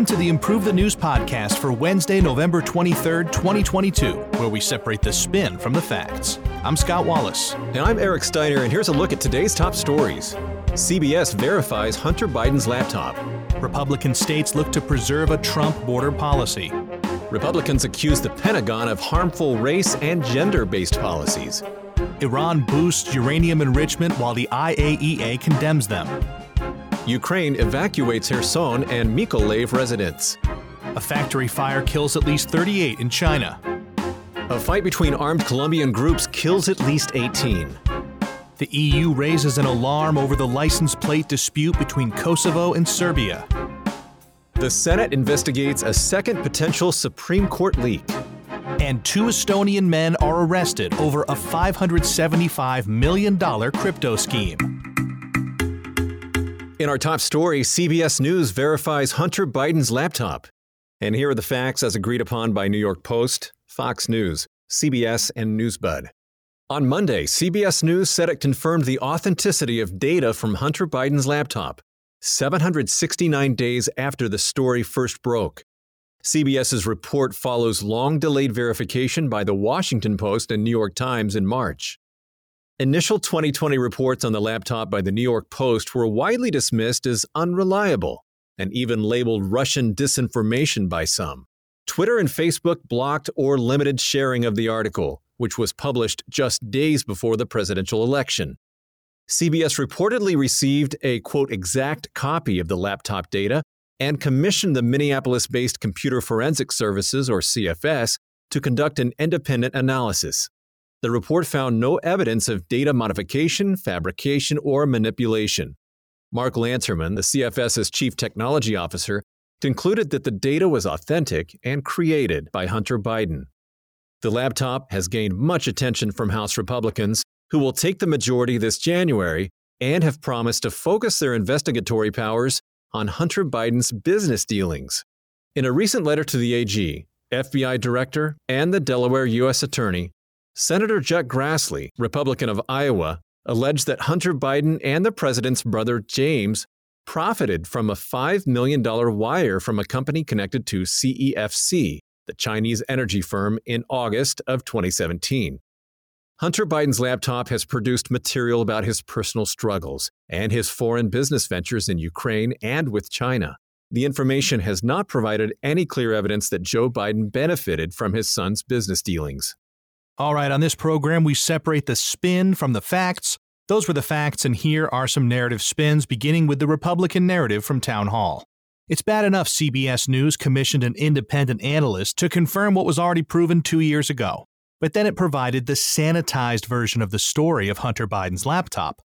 Welcome to the Improve the News podcast for Wednesday, November 23rd, 2022, where we separate the spin from the facts. I'm Scott Wallace. And I'm Eric Steiner, and here's a look at today's top stories. CBS verifies Hunter Biden's laptop. Republican states look to preserve a Trump border policy. Republicans accuse the Pentagon of harmful race and gender based policies. Iran boosts uranium enrichment while the IAEA condemns them. Ukraine evacuates Kherson and Mykolaiv residents. A factory fire kills at least 38 in China. A fight between armed Colombian groups kills at least 18. The EU raises an alarm over the license plate dispute between Kosovo and Serbia. The Senate investigates a second potential Supreme Court leak. And two Estonian men are arrested over a $575 million crypto scheme. In our top story, CBS News verifies Hunter Biden's laptop. And here are the facts as agreed upon by New York Post, Fox News, CBS, and Newsbud. On Monday, CBS News said it confirmed the authenticity of data from Hunter Biden's laptop, 769 days after the story first broke. CBS's report follows long delayed verification by the Washington Post and New York Times in March. Initial 2020 reports on the laptop by the New York Post were widely dismissed as unreliable and even labeled Russian disinformation by some. Twitter and Facebook blocked or limited sharing of the article, which was published just days before the presidential election. CBS reportedly received a quote exact copy of the laptop data and commissioned the Minneapolis based Computer Forensic Services, or CFS, to conduct an independent analysis. The report found no evidence of data modification, fabrication, or manipulation. Mark Lanterman, the CFS's chief technology officer, concluded that the data was authentic and created by Hunter Biden. The laptop has gained much attention from House Republicans, who will take the majority this January and have promised to focus their investigatory powers on Hunter Biden's business dealings. In a recent letter to the AG, FBI Director, and the Delaware U.S. Attorney, Senator Chuck Grassley, Republican of Iowa, alleged that Hunter Biden and the president's brother James profited from a $5 million wire from a company connected to CEFC, the Chinese energy firm, in August of 2017. Hunter Biden's laptop has produced material about his personal struggles and his foreign business ventures in Ukraine and with China. The information has not provided any clear evidence that Joe Biden benefited from his son's business dealings. All right, on this program, we separate the spin from the facts. Those were the facts, and here are some narrative spins, beginning with the Republican narrative from Town Hall. It's bad enough CBS News commissioned an independent analyst to confirm what was already proven two years ago, but then it provided the sanitized version of the story of Hunter Biden's laptop.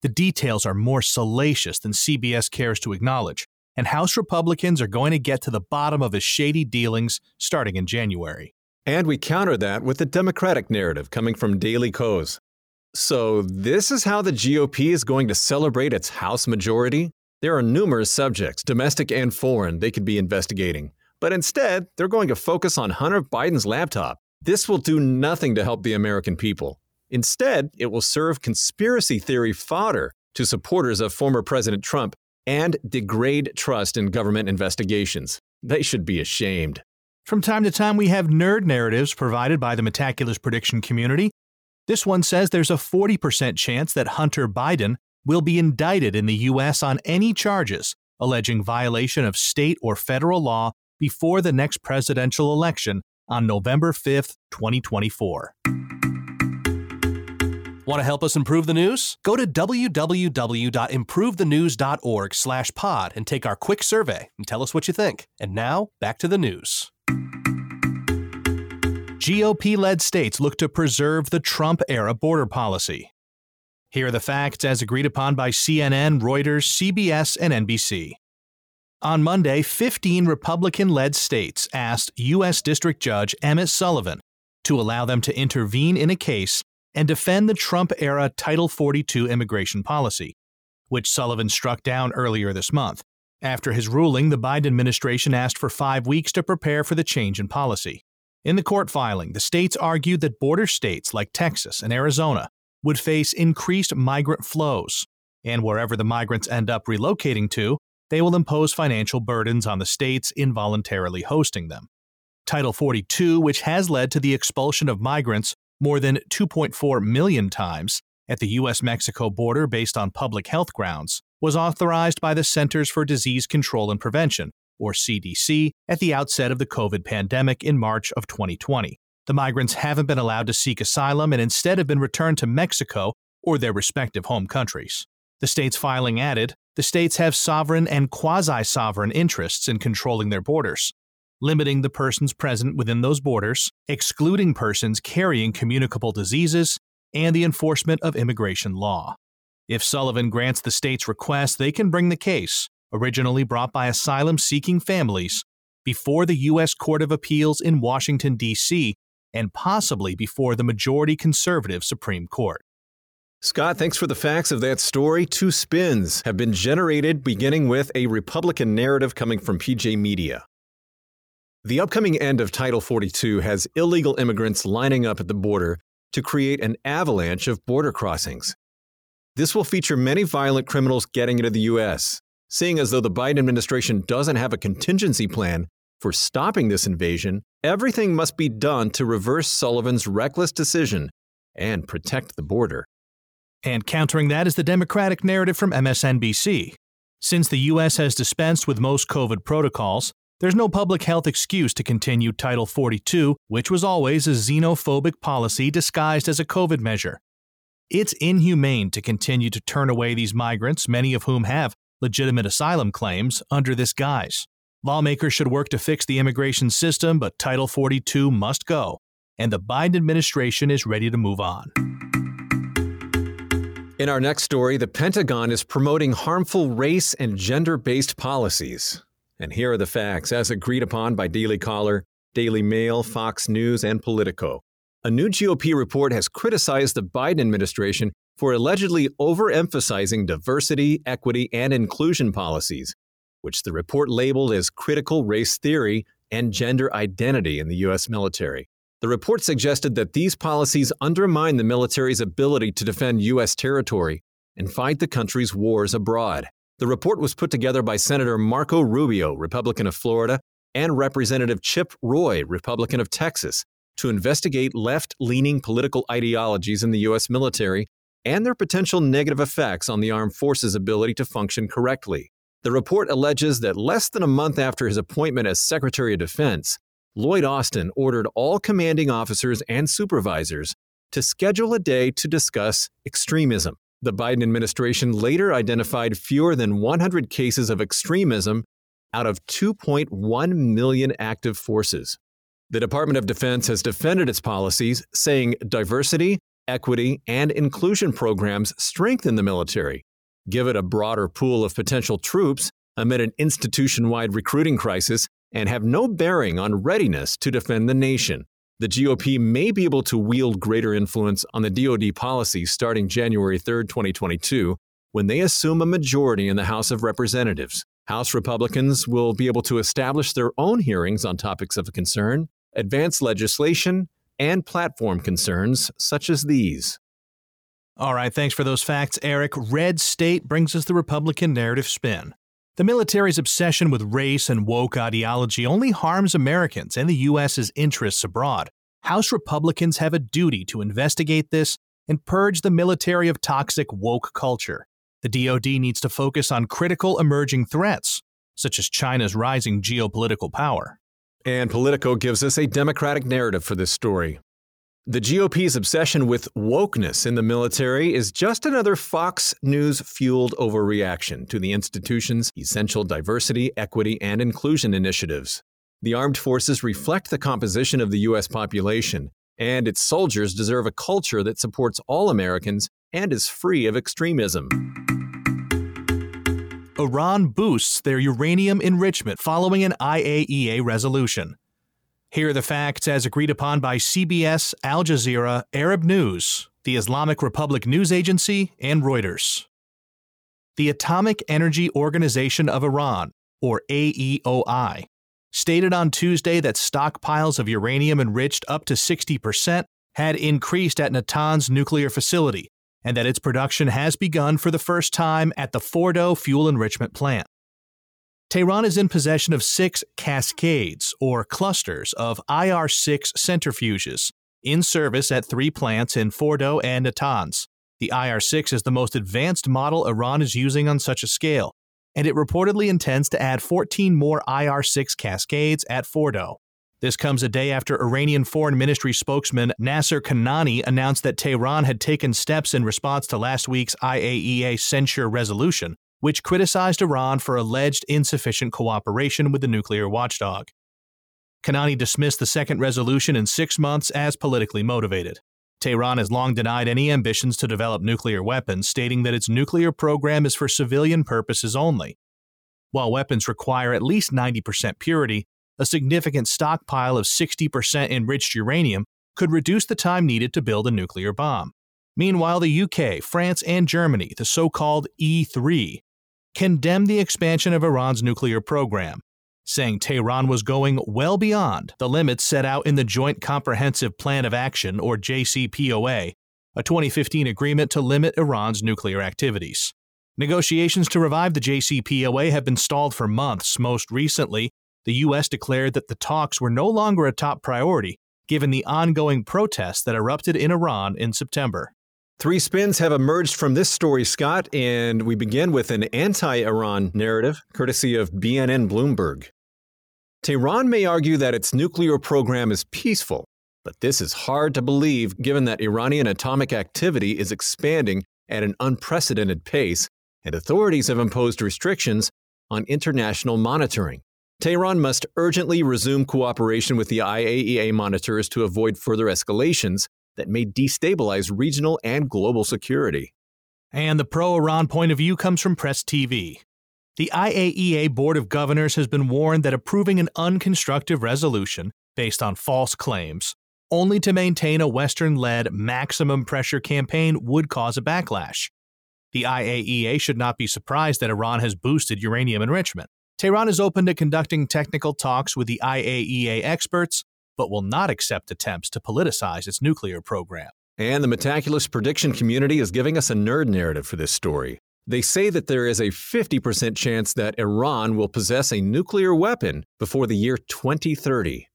The details are more salacious than CBS cares to acknowledge, and House Republicans are going to get to the bottom of his shady dealings starting in January. And we counter that with the Democratic narrative coming from Daily Kos. So, this is how the GOP is going to celebrate its House majority? There are numerous subjects, domestic and foreign, they could be investigating. But instead, they're going to focus on Hunter Biden's laptop. This will do nothing to help the American people. Instead, it will serve conspiracy theory fodder to supporters of former President Trump and degrade trust in government investigations. They should be ashamed. From time to time, we have nerd narratives provided by the Metaculus prediction community. This one says there's a 40% chance that Hunter Biden will be indicted in the U.S. on any charges alleging violation of state or federal law before the next presidential election on November 5th, 2024. Want to help us improve the news? Go to www.improvethenews.org/pod and take our quick survey and tell us what you think. And now, back to the news. GOP led states look to preserve the Trump era border policy. Here are the facts as agreed upon by CNN, Reuters, CBS, and NBC. On Monday, 15 Republican led states asked U.S. District Judge Emmett Sullivan to allow them to intervene in a case and defend the Trump era Title 42 immigration policy, which Sullivan struck down earlier this month. After his ruling, the Biden administration asked for five weeks to prepare for the change in policy. In the court filing, the states argued that border states like Texas and Arizona would face increased migrant flows, and wherever the migrants end up relocating to, they will impose financial burdens on the states involuntarily hosting them. Title 42, which has led to the expulsion of migrants more than 2.4 million times at the U.S. Mexico border based on public health grounds, was authorized by the Centers for Disease Control and Prevention, or CDC, at the outset of the COVID pandemic in March of 2020. The migrants haven't been allowed to seek asylum and instead have been returned to Mexico or their respective home countries. The state's filing added the states have sovereign and quasi sovereign interests in controlling their borders, limiting the persons present within those borders, excluding persons carrying communicable diseases, and the enforcement of immigration law. If Sullivan grants the state's request, they can bring the case, originally brought by asylum seeking families, before the U.S. Court of Appeals in Washington, D.C., and possibly before the majority conservative Supreme Court. Scott, thanks for the facts of that story. Two spins have been generated, beginning with a Republican narrative coming from PJ Media. The upcoming end of Title 42 has illegal immigrants lining up at the border to create an avalanche of border crossings. This will feature many violent criminals getting into the U.S. Seeing as though the Biden administration doesn't have a contingency plan for stopping this invasion, everything must be done to reverse Sullivan's reckless decision and protect the border. And countering that is the Democratic narrative from MSNBC. Since the U.S. has dispensed with most COVID protocols, there's no public health excuse to continue Title 42, which was always a xenophobic policy disguised as a COVID measure. It's inhumane to continue to turn away these migrants, many of whom have legitimate asylum claims, under this guise. Lawmakers should work to fix the immigration system, but Title 42 must go, and the Biden administration is ready to move on. In our next story, the Pentagon is promoting harmful race and gender based policies. And here are the facts, as agreed upon by Daily Caller, Daily Mail, Fox News, and Politico. A new GOP report has criticized the Biden administration for allegedly overemphasizing diversity, equity, and inclusion policies, which the report labeled as critical race theory and gender identity in the U.S. military. The report suggested that these policies undermine the military's ability to defend U.S. territory and fight the country's wars abroad. The report was put together by Senator Marco Rubio, Republican of Florida, and Representative Chip Roy, Republican of Texas, to investigate left leaning political ideologies in the U.S. military and their potential negative effects on the armed forces' ability to function correctly. The report alleges that less than a month after his appointment as Secretary of Defense, Lloyd Austin ordered all commanding officers and supervisors to schedule a day to discuss extremism. The Biden administration later identified fewer than 100 cases of extremism out of 2.1 million active forces. The Department of Defense has defended its policies, saying diversity, equity, and inclusion programs strengthen the military, give it a broader pool of potential troops amid an institution wide recruiting crisis, and have no bearing on readiness to defend the nation. The GOP may be able to wield greater influence on the DoD policy starting January 3, 2022, when they assume a majority in the House of Representatives. House Republicans will be able to establish their own hearings on topics of concern, advance legislation, and platform concerns such as these. All right, thanks for those facts, Eric. Red State brings us the Republican narrative spin. The military's obsession with race and woke ideology only harms Americans and the U.S.'s interests abroad. House Republicans have a duty to investigate this and purge the military of toxic woke culture. The DoD needs to focus on critical emerging threats, such as China's rising geopolitical power. And Politico gives us a Democratic narrative for this story. The GOP's obsession with wokeness in the military is just another Fox News fueled overreaction to the institution's essential diversity, equity, and inclusion initiatives. The armed forces reflect the composition of the U.S. population, and its soldiers deserve a culture that supports all Americans and is free of extremism. Iran boosts their uranium enrichment following an IAEA resolution. Here are the facts as agreed upon by CBS, Al Jazeera, Arab News, the Islamic Republic News Agency, and Reuters. The Atomic Energy Organization of Iran, or AEOI, stated on Tuesday that stockpiles of uranium enriched up to 60% had increased at Natanz nuclear facility and that its production has begun for the first time at the Fordo fuel enrichment plant. Tehran is in possession of six cascades, or clusters, of IR 6 centrifuges in service at three plants in Fordo and Natanz. The IR 6 is the most advanced model Iran is using on such a scale, and it reportedly intends to add 14 more IR 6 cascades at Fordo. This comes a day after Iranian Foreign Ministry spokesman Nasser Kanani announced that Tehran had taken steps in response to last week's IAEA censure resolution, which criticized Iran for alleged insufficient cooperation with the nuclear watchdog. Kanani dismissed the second resolution in six months as politically motivated. Tehran has long denied any ambitions to develop nuclear weapons, stating that its nuclear program is for civilian purposes only. While weapons require at least 90% purity, a significant stockpile of 60% enriched uranium could reduce the time needed to build a nuclear bomb. Meanwhile, the UK, France, and Germany, the so called E3, condemned the expansion of Iran's nuclear program, saying Tehran was going well beyond the limits set out in the Joint Comprehensive Plan of Action, or JCPOA, a 2015 agreement to limit Iran's nuclear activities. Negotiations to revive the JCPOA have been stalled for months, most recently the U.S. declared that the talks were no longer a top priority, given the ongoing protests that erupted in Iran in September. Three spins have emerged from this story, Scott, and we begin with an anti Iran narrative, courtesy of BNN Bloomberg. Tehran may argue that its nuclear program is peaceful, but this is hard to believe given that Iranian atomic activity is expanding at an unprecedented pace, and authorities have imposed restrictions on international monitoring. Tehran must urgently resume cooperation with the IAEA monitors to avoid further escalations that may destabilize regional and global security. And the pro Iran point of view comes from Press TV. The IAEA Board of Governors has been warned that approving an unconstructive resolution based on false claims, only to maintain a Western led maximum pressure campaign, would cause a backlash. The IAEA should not be surprised that Iran has boosted uranium enrichment. Tehran is open to conducting technical talks with the IAEA experts, but will not accept attempts to politicize its nuclear program. And the Metaculus prediction community is giving us a nerd narrative for this story. They say that there is a 50% chance that Iran will possess a nuclear weapon before the year 2030.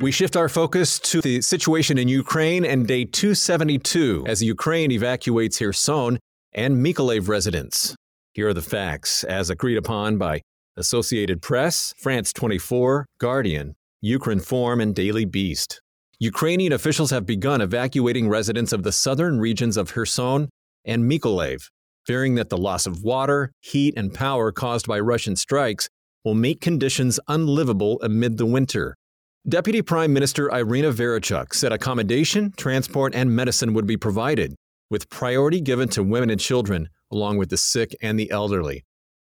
We shift our focus to the situation in Ukraine and day 272 as Ukraine evacuates Kherson and Mykolaiv residents. Here are the facts, as agreed upon by Associated Press, France 24, Guardian, Ukrinform, and Daily Beast. Ukrainian officials have begun evacuating residents of the southern regions of Kherson and Mykolaiv, fearing that the loss of water, heat, and power caused by Russian strikes will make conditions unlivable amid the winter. Deputy Prime Minister Irina Vereshchuk said accommodation, transport, and medicine would be provided, with priority given to women and children along with the sick and the elderly.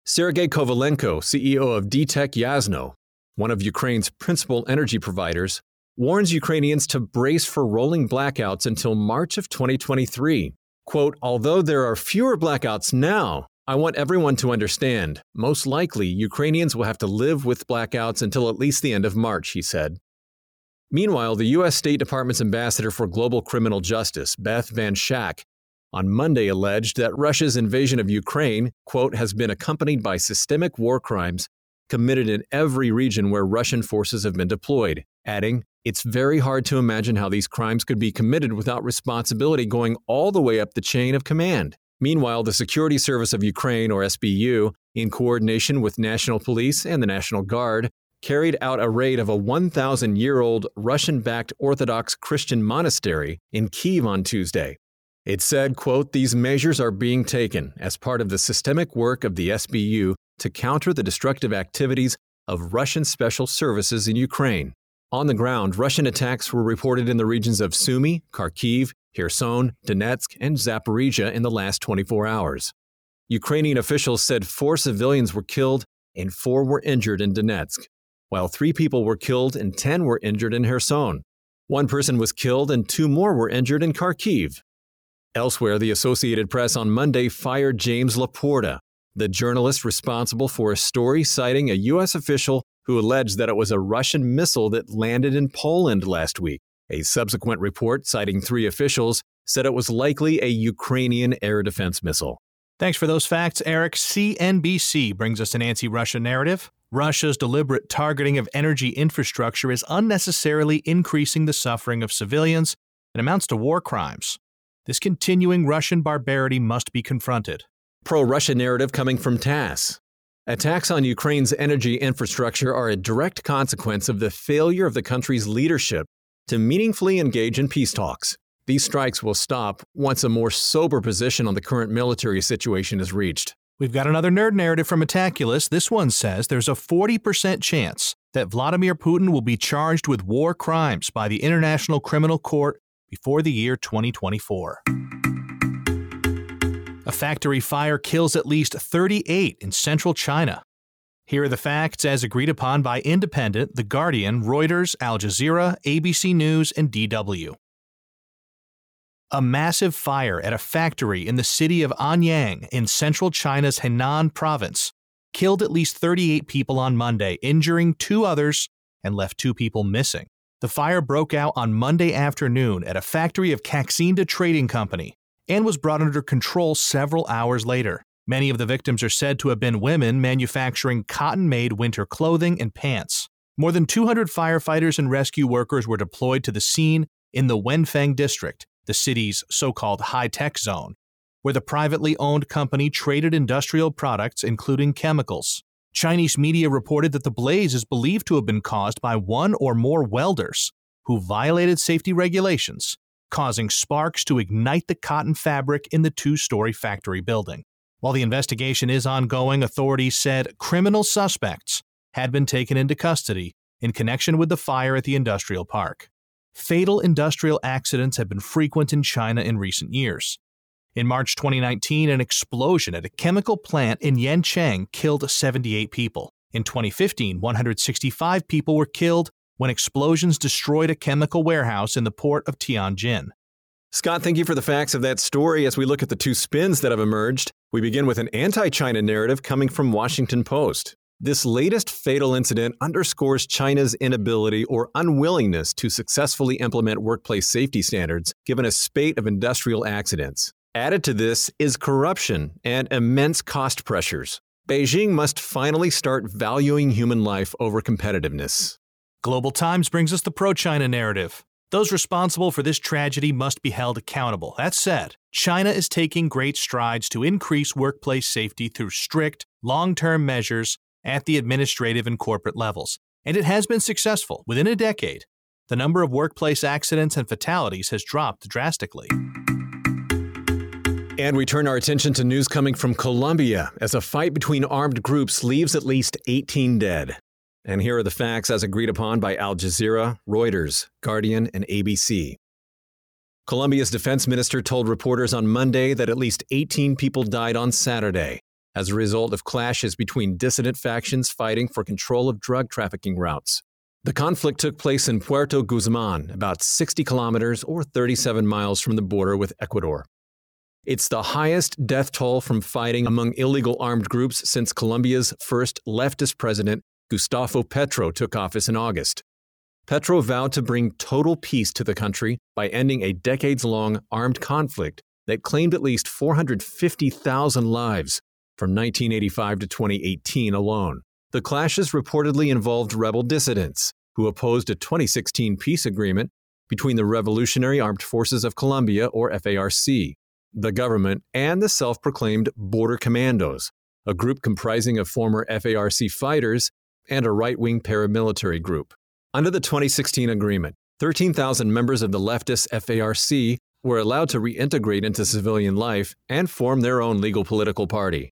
Sergei Kovalenko, CEO of DTEK Yasno, one of Ukraine's principal energy providers, warns Ukrainians to brace for rolling blackouts until March of 2023. Quote, although there are fewer blackouts now, I want everyone to understand. Most likely, Ukrainians will have to live with blackouts until at least the end of March, he said. Meanwhile, the U.S. State Department's ambassador for global criminal justice, Beth Van Schaack, on Monday alleged that Russia's invasion of Ukraine, quote, has been accompanied by systemic war crimes committed in every region where Russian forces have been deployed, adding, it's very hard to imagine how these crimes could be committed without responsibility going all the way up the chain of command. Meanwhile, the Security Service of Ukraine, or SBU, in coordination with National Police and the National Guard, carried out a raid of a 1,000 year old Russian backed Orthodox Christian monastery in Kiev on Tuesday. It said, quote, these measures are being taken as part of the systemic work of the SBU to counter the destructive activities of Russian special services in Ukraine. On the ground, Russian attacks were reported in the regions of Sumy, Kharkiv, Kherson, Donetsk, and Zaporizhia in the last 24 hours. Ukrainian officials said four civilians were killed and four were injured in Donetsk, while three people were killed and 10 were injured in Kherson. One person was killed and two more were injured in Kharkiv. Elsewhere, the Associated Press on Monday fired James LaPorta, the journalist responsible for a story citing a U.S. official who alleged that it was a Russian missile that landed in Poland last week. A subsequent report citing three officials said it was likely a Ukrainian air defense missile. Thanks for those facts, Eric. CNBC brings us an anti Russia narrative. Russia's deliberate targeting of energy infrastructure is unnecessarily increasing the suffering of civilians and amounts to war crimes. This continuing Russian barbarity must be confronted. Pro Russia narrative coming from TASS. Attacks on Ukraine's energy infrastructure are a direct consequence of the failure of the country's leadership to meaningfully engage in peace talks. These strikes will stop once a more sober position on the current military situation is reached. We've got another nerd narrative from Metaculus. This one says there's a 40% chance that Vladimir Putin will be charged with war crimes by the International Criminal Court before the year 2024. A factory fire kills at least 38 in central China. Here are the facts as agreed upon by Independent, The Guardian, Reuters, Al Jazeera, ABC News, and DW. A massive fire at a factory in the city of Anyang in central China's Henan province killed at least 38 people on Monday, injuring two others and left two people missing. The fire broke out on Monday afternoon at a factory of Kaixinda Trading Company, and was brought under control several hours later. Many of the victims are said to have been women manufacturing cotton made winter clothing and pants. More than 200 firefighters and rescue workers were deployed to the scene in the Wenfeng district, the city's so called high tech zone, where the privately owned company traded industrial products, including chemicals. Chinese media reported that the blaze is believed to have been caused by one or more welders who violated safety regulations causing sparks to ignite the cotton fabric in the two story factory building. While the investigation is ongoing, authorities said criminal suspects had been taken into custody in connection with the fire at the industrial park. Fatal industrial accidents have been frequent in China in recent years. In March 2019, an explosion at a chemical plant in Yancheng killed 78 people. In 2015, 165 people were killed when explosions destroyed a chemical warehouse in the port of Tianjin. Scott, thank you for the facts of that story. As we look at the two spins that have emerged, we begin with an anti China narrative coming from Washington Post. This latest fatal incident underscores China's inability or unwillingness to successfully implement workplace safety standards given a spate of industrial accidents. Added to this is corruption and immense cost pressures. Beijing must finally start valuing human life over competitiveness. Global Times brings us the pro China narrative. Those responsible for this tragedy must be held accountable. That said, China is taking great strides to increase workplace safety through strict, long term measures at the administrative and corporate levels. And it has been successful. Within a decade, the number of workplace accidents and fatalities has dropped drastically. And we turn our attention to news coming from Colombia as a fight between armed groups leaves at least 18 dead. And here are the facts as agreed upon by Al Jazeera, Reuters, Guardian, and ABC. Colombia's defense minister told reporters on Monday that at least 18 people died on Saturday as a result of clashes between dissident factions fighting for control of drug trafficking routes. The conflict took place in Puerto Guzman, about 60 kilometers or 37 miles from the border with Ecuador. It's the highest death toll from fighting among illegal armed groups since Colombia's first leftist president, Gustavo Petro took office in August. Petro vowed to bring total peace to the country by ending a decades long armed conflict that claimed at least 450,000 lives from 1985 to 2018 alone. The clashes reportedly involved rebel dissidents who opposed a 2016 peace agreement between the Revolutionary Armed Forces of Colombia, or FARC, the government, and the self proclaimed Border Commandos, a group comprising of former FARC fighters and a right wing paramilitary group. Under the 2016 agreement, 13,000 members of the leftist FARC were allowed to reintegrate into civilian life and form their own legal political party.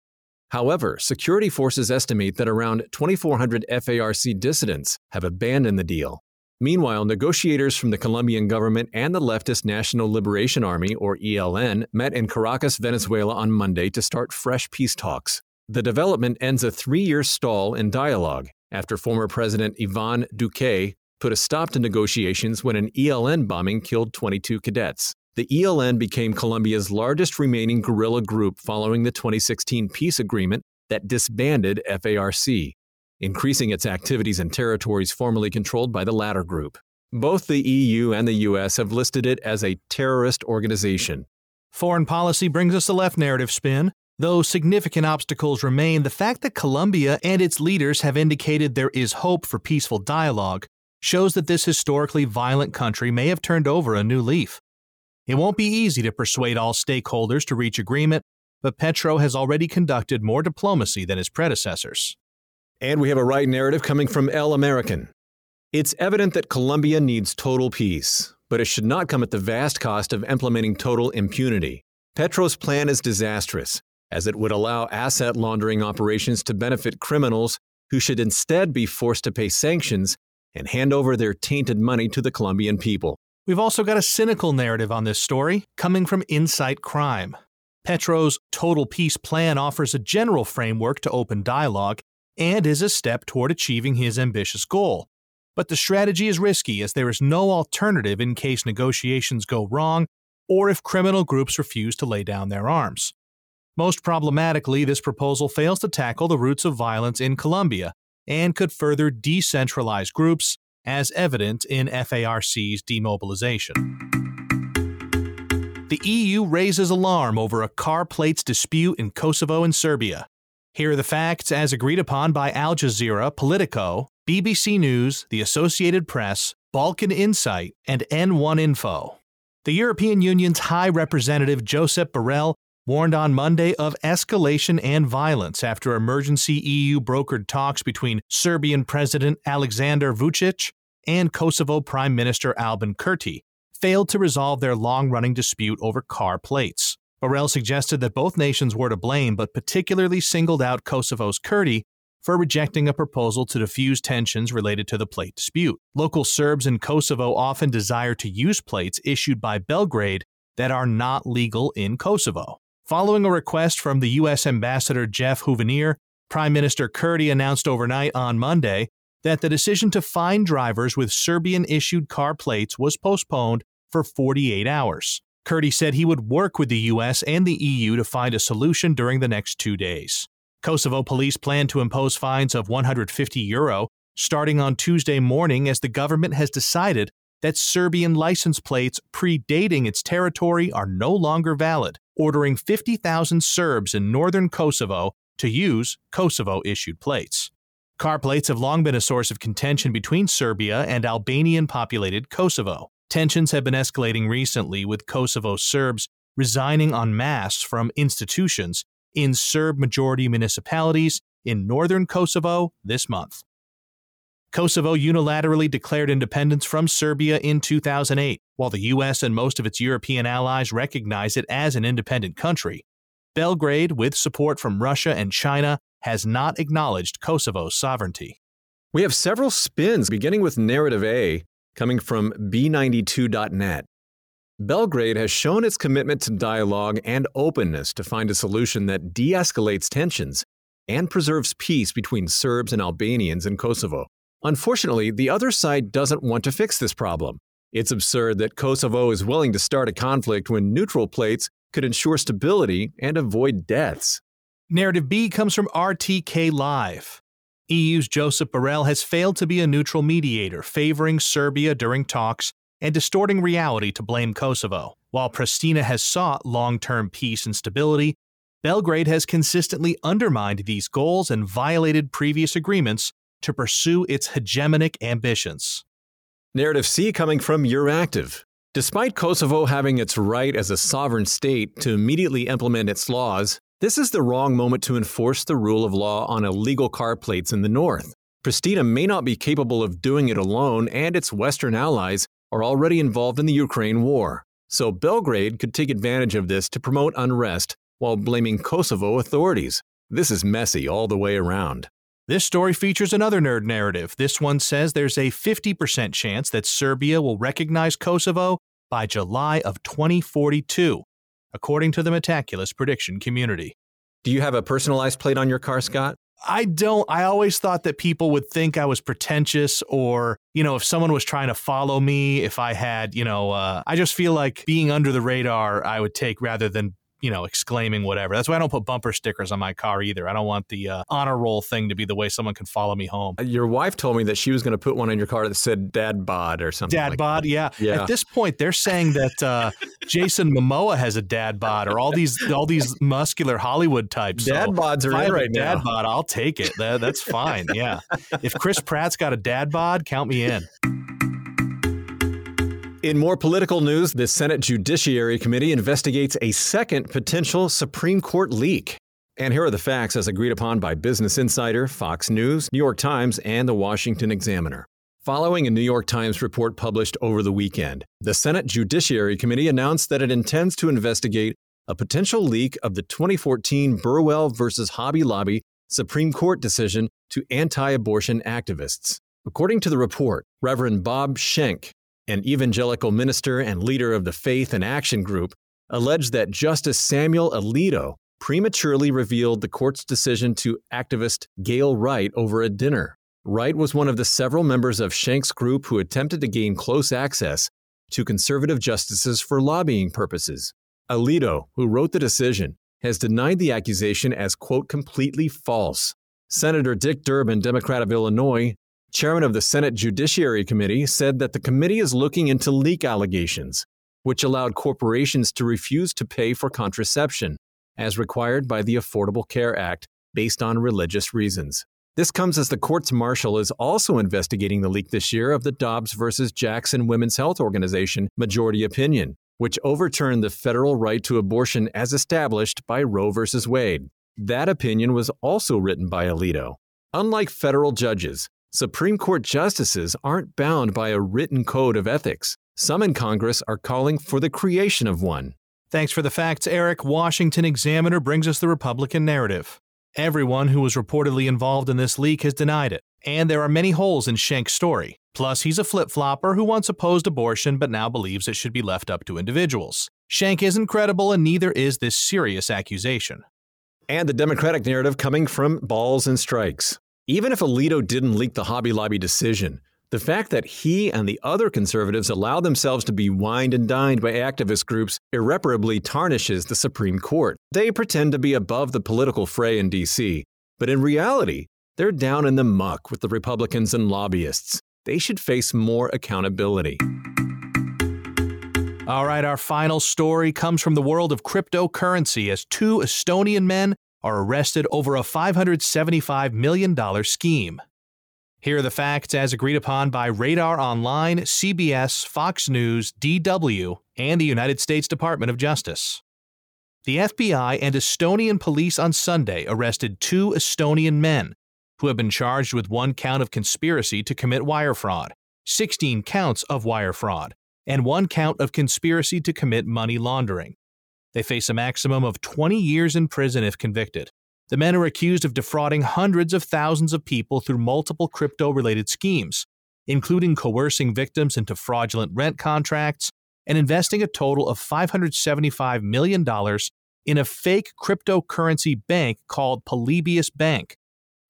However, security forces estimate that around 2,400 FARC dissidents have abandoned the deal. Meanwhile, negotiators from the Colombian government and the leftist National Liberation Army, or ELN, met in Caracas, Venezuela on Monday to start fresh peace talks. The development ends a three year stall in dialogue after former President Ivan Duque put a stop to negotiations when an ELN bombing killed 22 cadets. The ELN became Colombia's largest remaining guerrilla group following the 2016 peace agreement that disbanded FARC, increasing its activities in territories formerly controlled by the latter group. Both the EU and the US have listed it as a terrorist organization. Foreign policy brings us the left narrative spin. Though significant obstacles remain, the fact that Colombia and its leaders have indicated there is hope for peaceful dialogue shows that this historically violent country may have turned over a new leaf. It won't be easy to persuade all stakeholders to reach agreement, but Petro has already conducted more diplomacy than his predecessors. And we have a right narrative coming from El American. It's evident that Colombia needs total peace, but it should not come at the vast cost of implementing total impunity. Petro's plan is disastrous, as it would allow asset laundering operations to benefit criminals who should instead be forced to pay sanctions and hand over their tainted money to the Colombian people. We've also got a cynical narrative on this story coming from Insight Crime. Petro's Total Peace Plan offers a general framework to open dialogue and is a step toward achieving his ambitious goal. But the strategy is risky as there is no alternative in case negotiations go wrong or if criminal groups refuse to lay down their arms. Most problematically, this proposal fails to tackle the roots of violence in Colombia and could further decentralize groups, as evident in FARC's demobilization. The EU raises alarm over a car plates dispute in Kosovo and Serbia. Here are the facts as agreed upon by Al Jazeera, Politico, BBC News, the Associated Press, Balkan Insight, and N1 Info. The European Union's High Representative Josep Borrell warned on Monday of escalation and violence after emergency EU brokered talks between Serbian President Alexander Vucic and Kosovo Prime Minister Albin Kurti failed to resolve their long running dispute over car plates. Borrell suggested that both nations were to blame, but particularly singled out Kosovo's Kurti for rejecting a proposal to diffuse tensions related to the plate dispute. Local Serbs in Kosovo often desire to use plates issued by Belgrade that are not legal in Kosovo. Following a request from the U.S. Ambassador Jeff Hovenier, Prime Minister Kurti announced overnight on Monday that the decision to fine drivers with Serbian issued car plates was postponed for 48 hours. Kurti said he would work with the US and the EU to find a solution during the next two days. Kosovo police plan to impose fines of 150 euro starting on Tuesday morning as the government has decided that Serbian license plates predating its territory are no longer valid, ordering 50,000 Serbs in northern Kosovo to use Kosovo issued plates. Car plates have long been a source of contention between Serbia and Albanian populated Kosovo. Tensions have been escalating recently, with Kosovo Serbs resigning en masse from institutions in Serb majority municipalities in northern Kosovo this month. Kosovo unilaterally declared independence from Serbia in 2008, while the U.S. and most of its European allies recognize it as an independent country. Belgrade, with support from Russia and China, has not acknowledged Kosovo's sovereignty. We have several spins, beginning with Narrative A, coming from B92.net. Belgrade has shown its commitment to dialogue and openness to find a solution that de escalates tensions and preserves peace between Serbs and Albanians in Kosovo. Unfortunately, the other side doesn't want to fix this problem. It's absurd that Kosovo is willing to start a conflict when neutral plates could ensure stability and avoid deaths. Narrative B comes from RTK Live. EU's Josep Borrell has failed to be a neutral mediator, favoring Serbia during talks and distorting reality to blame Kosovo. While Pristina has sought long term peace and stability, Belgrade has consistently undermined these goals and violated previous agreements to pursue its hegemonic ambitions. Narrative C coming from Euractiv. Despite Kosovo having its right as a sovereign state to immediately implement its laws, this is the wrong moment to enforce the rule of law on illegal car plates in the north. Pristina may not be capable of doing it alone, and its Western allies are already involved in the Ukraine war. So Belgrade could take advantage of this to promote unrest while blaming Kosovo authorities. This is messy all the way around. This story features another nerd narrative. This one says there's a 50% chance that Serbia will recognize Kosovo by July of 2042 according to the Metaculus prediction community. Do you have a personalized plate on your car, Scott? I don't. I always thought that people would think I was pretentious, or, you know, if someone was trying to follow me, if I had, you know, uh, I just feel like being under the radar, I would take rather than you know, exclaiming whatever. That's why I don't put bumper stickers on my car either. I don't want the uh, honor roll thing to be the way someone can follow me home. Uh, your wife told me that she was going to put one in your car that said "Dad Bod" or something. Dad like bod, yeah. Yeah. At this point, they're saying that uh, Jason Momoa has a dad bod, or all these all these muscular Hollywood types. Dad so bods are in right dad now. bod, I'll take it. That, that's fine. Yeah. If Chris Pratt's got a dad bod, count me in. In more political news, the Senate Judiciary Committee investigates a second potential Supreme Court leak. And here are the facts as agreed upon by Business Insider, Fox News, New York Times, and the Washington Examiner. Following a New York Times report published over the weekend, the Senate Judiciary Committee announced that it intends to investigate a potential leak of the 2014 Burwell versus Hobby Lobby Supreme Court decision to anti abortion activists. According to the report, Reverend Bob Schenck, an evangelical minister and leader of the Faith and Action Group, alleged that Justice Samuel Alito prematurely revealed the court's decision to activist Gayle Wright over a dinner. Wright was one of the several members of Schenck's group who attempted to gain close access to conservative justices for lobbying purposes. Alito, who wrote the decision, has denied the accusation as, quote, completely false. Senator Dick Durbin, Democrat of Illinois, chairman of the Senate Judiciary Committee, said that the committee is looking into leak allegations, which allowed corporations to refuse to pay for contraception, as required by the Affordable Care Act, based on religious reasons. This comes as the court's marshal is also investigating the leak this year of the Dobbs versus Jackson Women's Health Organization majority opinion, which overturned the federal right to abortion as established by Roe versus Wade. That opinion was also written by Alito. Unlike federal judges, Supreme Court justices aren't bound by a written code of ethics. Some in Congress are calling for the creation of one. Thanks for the facts, Eric. Washington Examiner brings us the Republican narrative. Everyone who was reportedly involved in this leak has denied it, and there are many holes in Schenck's story. Plus, he's a flip flopper who once opposed abortion but now believes it should be left up to individuals. Schenk isn't credible, and neither is this serious accusation. And the Democratic narrative coming from balls and strikes. Even if Alito didn't leak the Hobby Lobby decision, the fact that he and the other conservatives allow themselves to be wined and dined by activist groups irreparably tarnishes the Supreme Court. They pretend to be above the political fray in D.C., but in reality, they're down in the muck with the Republicans and lobbyists. They should face more accountability. All right, our final story comes from the world of cryptocurrency as two Estonian men are arrested over a $575 million scheme. Here are the facts as agreed upon by Radar Online, CBS, Fox News, DW, and the United States Department of Justice. The FBI and Estonian police on Sunday arrested two Estonian men who have been charged with one count of conspiracy to commit wire fraud, 16 counts of wire fraud, and one count of conspiracy to commit money laundering. They face a maximum of 20 years in prison if convicted. The men are accused of defrauding hundreds of thousands of people through multiple crypto related schemes, including coercing victims into fraudulent rent contracts and investing a total of $575 million in a fake cryptocurrency bank called Polybius Bank,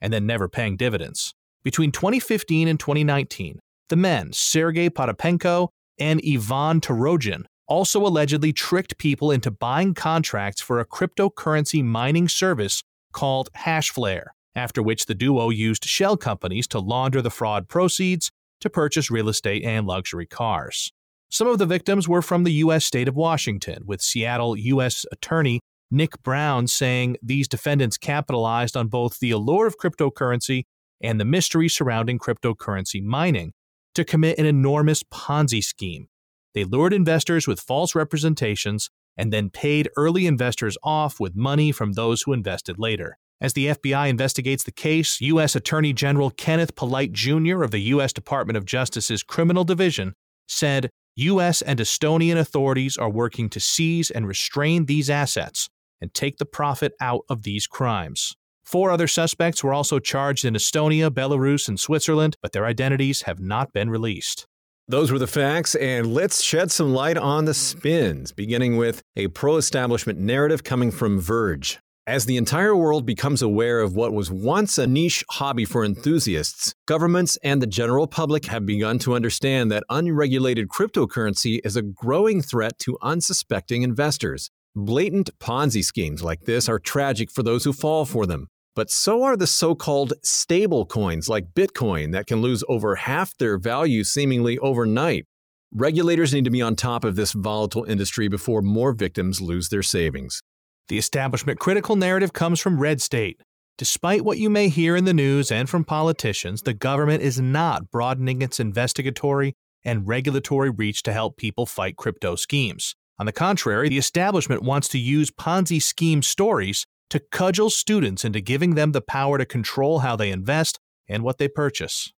and then never paying dividends. Between 2015 and 2019, the men, Sergei Potapenko and Ivan Turogin, also allegedly tricked people into buying contracts for a cryptocurrency mining service called Hashflare, after which the duo used shell companies to launder the fraud proceeds to purchase real estate and luxury cars. Some of the victims were from the U.S. state of Washington, with Seattle U.S. Attorney Nick Brown saying these defendants capitalized on both the allure of cryptocurrency and the mystery surrounding cryptocurrency mining to commit an enormous Ponzi scheme. They lured investors with false representations and then paid early investors off with money from those who invested later. As the FBI investigates the case, U.S. Attorney General Kenneth Polite Jr. of the U.S. Department of Justice's Criminal Division said U.S. and Estonian authorities are working to seize and restrain these assets and take the profit out of these crimes. Four other suspects were also charged in Estonia, Belarus, and Switzerland, but their identities have not been released. Those were the facts, and let's shed some light on the spins, beginning with a pro establishment narrative coming from Verge. As the entire world becomes aware of what was once a niche hobby for enthusiasts, governments and the general public have begun to understand that unregulated cryptocurrency is a growing threat to unsuspecting investors. Blatant Ponzi schemes like this are tragic for those who fall for them, but so are the so called stable coins like Bitcoin that can lose over half their value seemingly overnight. Regulators need to be on top of this volatile industry before more victims lose their savings. The establishment critical narrative comes from Red State. Despite what you may hear in the news and from politicians, the government is not broadening its investigatory and regulatory reach to help people fight crypto schemes. On the contrary, the establishment wants to use Ponzi scheme stories to cudgel students into giving them the power to control how they invest and what they purchase.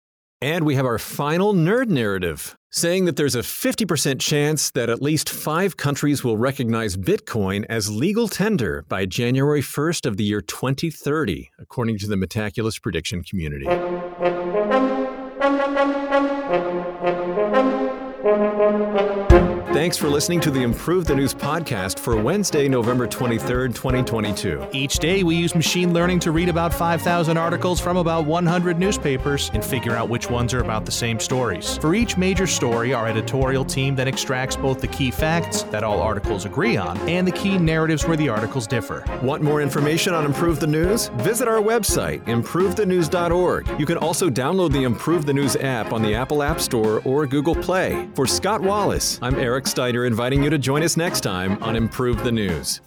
And we have our final nerd narrative, saying that there's a 50% chance that at least five countries will recognize Bitcoin as legal tender by January 1st of the year 2030, according to the Metaculus prediction community. Thanks for listening to the Improve the News podcast for Wednesday, November 23rd, 2022. Each day, we use machine learning to read about 5,000 articles from about 100 newspapers and figure out which ones are about the same stories. For each major story, our editorial team then extracts both the key facts that all articles agree on and the key narratives where the articles differ. Want more information on Improve the News? Visit our website, improvethenews.org. You can also download the Improve the News app on the Apple App Store or Google Play. For Scott Wallace, I'm Eric Steiner inviting you to join us next time on Improve the News.